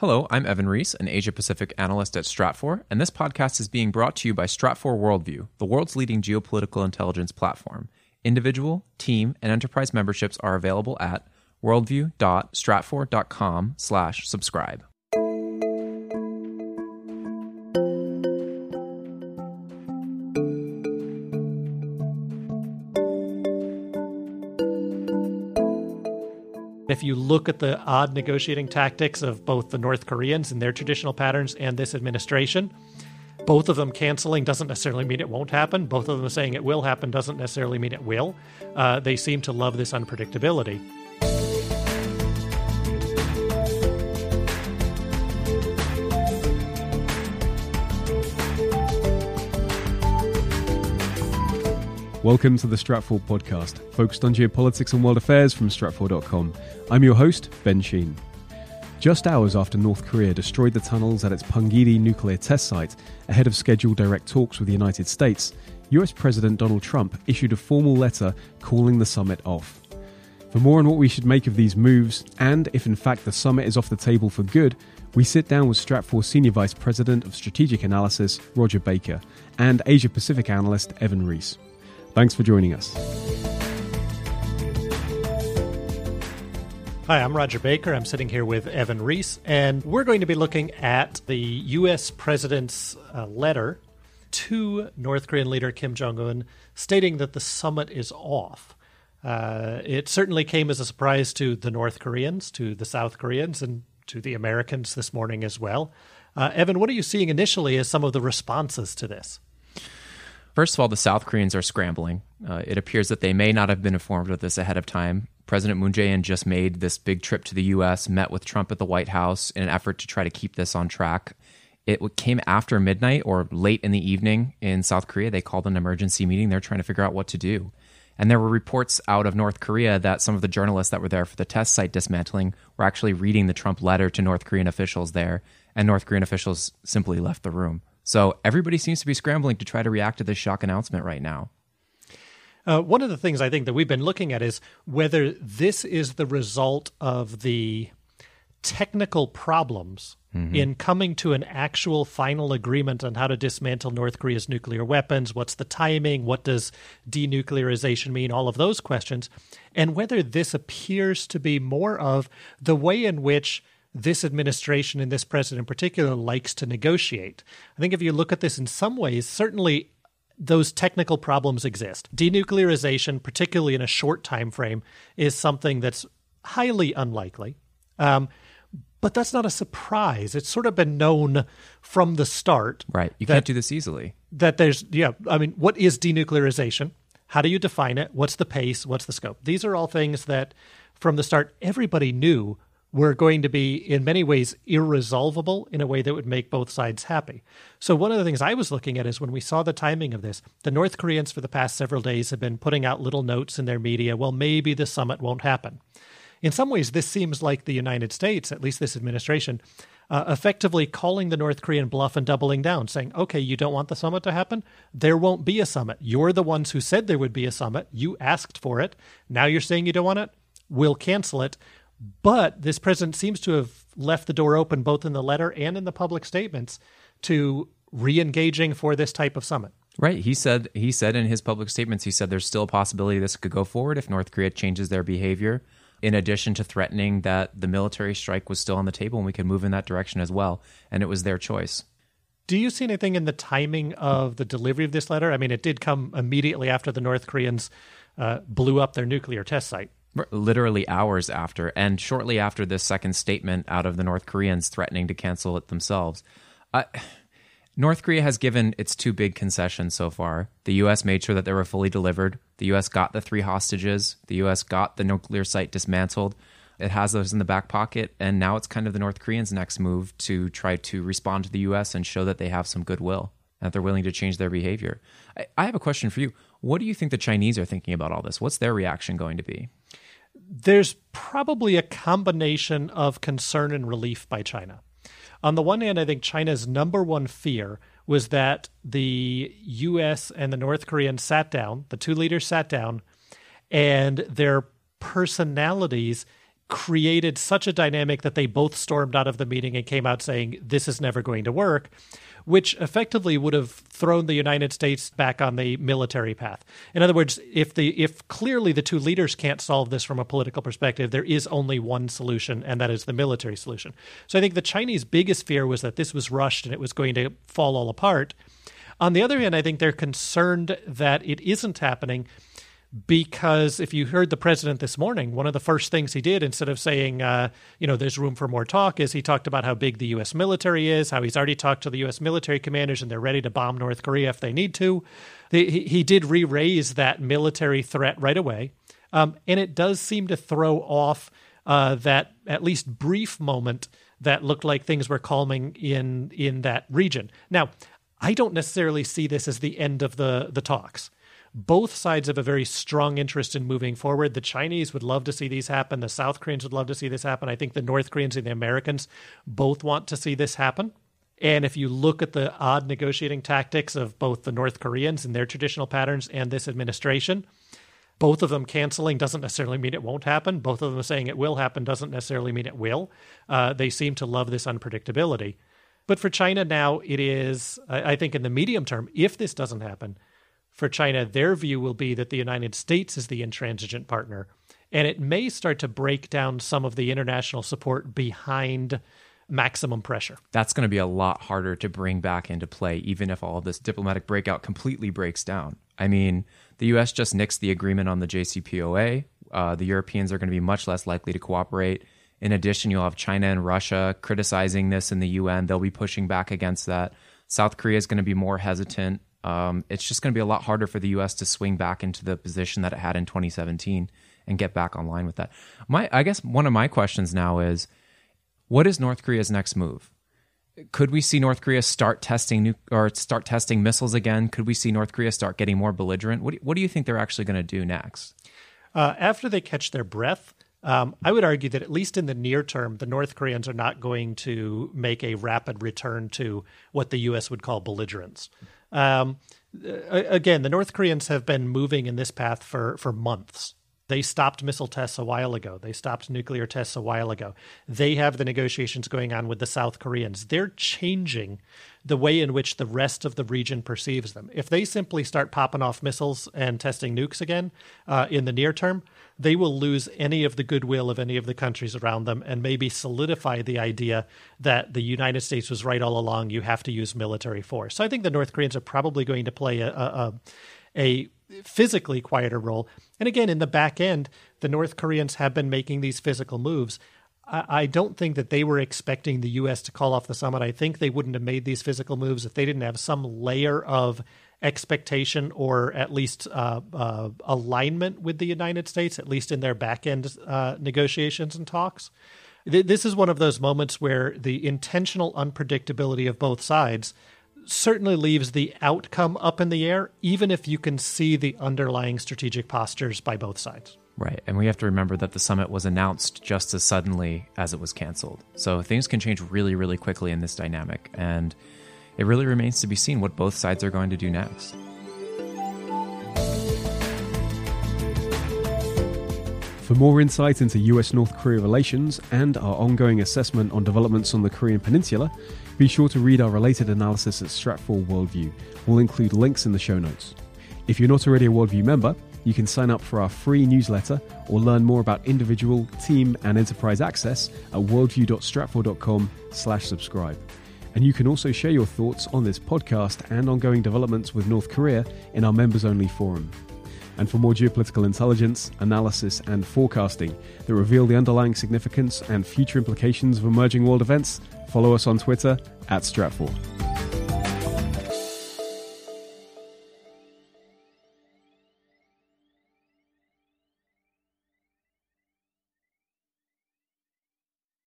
Hello, I'm Evan Rees, an Asia Pacific analyst at Stratfor, and this podcast is being brought to you by Stratfor Worldview, the world's leading geopolitical intelligence platform. Individual, team, and enterprise memberships are available at worldview.stratfor.com/subscribe. If you look at the odd negotiating tactics of both the North Koreans and their traditional patterns and this administration, both of them canceling doesn't necessarily mean it won't happen. Both of them saying it will happen doesn't necessarily mean it will. Uh, they seem to love this unpredictability. Welcome to the Stratfor podcast, focused on geopolitics and world affairs from Stratfor.com. I'm your host, Ben Sheen. Just hours after North Korea destroyed the tunnels at its Punggye nuclear test site ahead of scheduled direct talks with the United States, US President Donald Trump issued a formal letter calling the summit off. For more on what we should make of these moves, and if in fact the summit is off the table for good, we sit down with Stratfor Senior Vice President of Strategic Analysis, Rodger Baker, and Asia Pacific Analyst, Evan Rees. Thanks for joining us. Hi, I'm Rodger Baker. I'm sitting here with Evan Rees, and we're going to be looking at the U.S. President's uh, letter to North Korean leader Kim Jong un stating that the summit is off. Uh, it certainly came as a surprise to the North Koreans, to the South Koreans, and to the Americans this morning as well. Uh, Evan, what are you seeing initially as some of the responses to this? First of all, the South Koreans are scrambling. Uh, it appears that they may not have been informed of this ahead of time. President Moon Jae-in just made this big trip to the U.S., met with Trump at the White House in an effort to try to keep this on track. It came after midnight or late in the evening in South Korea. They called an emergency meeting. They're trying to figure out what to do. And there were reports out of North Korea that some of the journalists that were there for the test site dismantling were actually reading the Trump letter to North Korean officials there, and North Korean officials simply left the room. So everybody seems to be scrambling to try to react to this shock announcement right now. Uh, one of the things I think that we've been looking at is whether this is the result of the technical problems mm-hmm. in coming to an actual final agreement on how to dismantle North Korea's nuclear weapons. What's the timing? What does denuclearization mean? All of those questions. And whether this appears to be more of the way in which this administration and this president in particular likes to negotiate. I think if you look at this in some ways, certainly those technical problems exist. Denuclearization, particularly in a short time frame, is something that's highly unlikely. Um, but that's not a surprise. It's sort of been known from the start. Right. You that, can't do this easily. That there's, yeah, I mean, what is denuclearization? How do you define it? What's the pace? What's the scope? These are all things that from the start everybody knew were going to be, in many ways, irresolvable in a way that would make both sides happy. So, one of the things I was looking at is when we saw the timing of this, the North Koreans for the past several days have been putting out little notes in their media well, maybe the summit won't happen. In some ways, this seems like the United States, at least this administration, uh, effectively calling the North Korean bluff and doubling down, saying, okay, you don't want the summit to happen? There won't be a summit. You're the ones who said there would be a summit. You asked for it. Now you're saying you don't want it? We'll cancel it. But this president seems to have left the door open both in the letter and in the public statements to re-engaging for this type of summit. Right. He said he said in his public statements he said there's still a possibility this could go forward if North Korea changes their behavior. In addition to threatening that the military strike was still on the table and we could move in that direction as well, and it was their choice. Do you see anything in the timing of the delivery of this letter? I mean, it did come immediately after the North Koreans uh, blew up their nuclear test site literally hours after, and shortly after this second statement out of the North Koreans threatening to cancel it themselves. Uh, North Korea has given its two big concessions so far. The U.S. made sure that they were fully delivered. The U.S. got the three hostages. The U.S. got the nuclear site dismantled. It has those in the back pocket. And now it's kind of the North Koreans' next move to try to respond to the U.S. and show that they have some goodwill, and that they're willing to change their behavior. I, I have a question for you. What do you think the Chinese are thinking about all this? What's their reaction going to be? There's probably a combination of concern and relief by China. On the one hand, I think China's number one fear was that the US and the North Koreans sat down, the two leaders sat down, and their personalities created such a dynamic that they both stormed out of the meeting and came out saying, This is never going to work which effectively would have thrown the United States back on the military path. In other words, if the if clearly the two leaders can't solve this from a political perspective, there is only one solution, and that is the military solution. So I think the Chinese biggest fear was that this was rushed and it was going to fall all apart. On the other hand, I think they're concerned that it isn't happening because if you heard the president this morning, one of the first things he did, instead of saying, uh, you know, there's room for more talk, is he talked about how big the U.S. military is, how he's already talked to the U.S. military commanders and they're ready to bomb North Korea if they need to. he, he did re raise that military threat right away. Um, and it does seem to throw off uh, that at least brief moment that looked like things were calming in in that region. Now, I don't necessarily see this as the end of the the talks both sides have a very strong interest in moving forward. The Chinese would love to see these happen. The South Koreans would love to see this happen. I think the North Koreans and the Americans both want to see this happen. And if you look at the odd negotiating tactics of both the North Koreans and their traditional patterns and this administration, both of them canceling doesn't necessarily mean it won't happen. Both of them saying it will happen doesn't necessarily mean it will. Uh, they seem to love this unpredictability. But for China now, it is, I think, in the medium term, if this doesn't happen, for China, their view will be that the United States is the intransigent partner. And it may start to break down some of the international support behind maximum pressure. That's going to be a lot harder to bring back into play, even if all of this diplomatic breakout completely breaks down. I mean, the U.S. just nixed the agreement on the JCPOA. Uh, the Europeans are going to be much less likely to cooperate. In addition, you'll have China and Russia criticizing this in the UN. They'll be pushing back against that. South Korea is going to be more hesitant um, it's just going to be a lot harder for the U.S. to swing back into the position that it had in 2017 and get back online with that. My, I guess one of my questions now is, what is North Korea's next move? Could we see North Korea start testing new, or start testing missiles again? Could we see North Korea start getting more belligerent? What do, what do you think they're actually going to do next? Uh, after they catch their breath, um, I would argue that at least in the near term, the North Koreans are not going to make a rapid return to what the U.S. would call belligerence. Um, again, the North Koreans have been moving in this path for for months. They stopped missile tests a while ago. They stopped nuclear tests a while ago. They have the negotiations going on with the South Koreans. They're changing the way in which the rest of the region perceives them. If they simply start popping off missiles and testing nukes again uh, in the near term, they will lose any of the goodwill of any of the countries around them and maybe solidify the idea that the United States was right all along. You have to use military force. So I think the North Koreans are probably going to play a, a, a physically quieter role. And again, in the back end, the North Koreans have been making these physical moves. I don't think that they were expecting the U.S. to call off the summit. I think they wouldn't have made these physical moves if they didn't have some layer of expectation or at least uh, uh, alignment with the United States, at least in their back end uh, negotiations and talks. This is one of those moments where the intentional unpredictability of both sides certainly leaves the outcome up in the air, even if you can see the underlying strategic postures by both sides. Right. And we have to remember that the summit was announced just as suddenly as it was canceled. So things can change really, really quickly in this dynamic. And it really remains to be seen what both sides are going to do next. For more insight into US North Korea relations and our ongoing assessment on developments on the Korean Peninsula, be sure to read our related analysis at Stratfor Worldview. We'll include links in the show notes. If you're not already a Worldview member, you can sign up for our free newsletter or learn more about individual, team, and enterprise access at worldview.stratfor.com slash subscribe. And you can also share your thoughts on this podcast and ongoing developments with North Korea in our members only forum. And for more geopolitical intelligence, analysis, and forecasting that reveal the underlying significance and future implications of emerging world events, follow us on Twitter at Stratfor.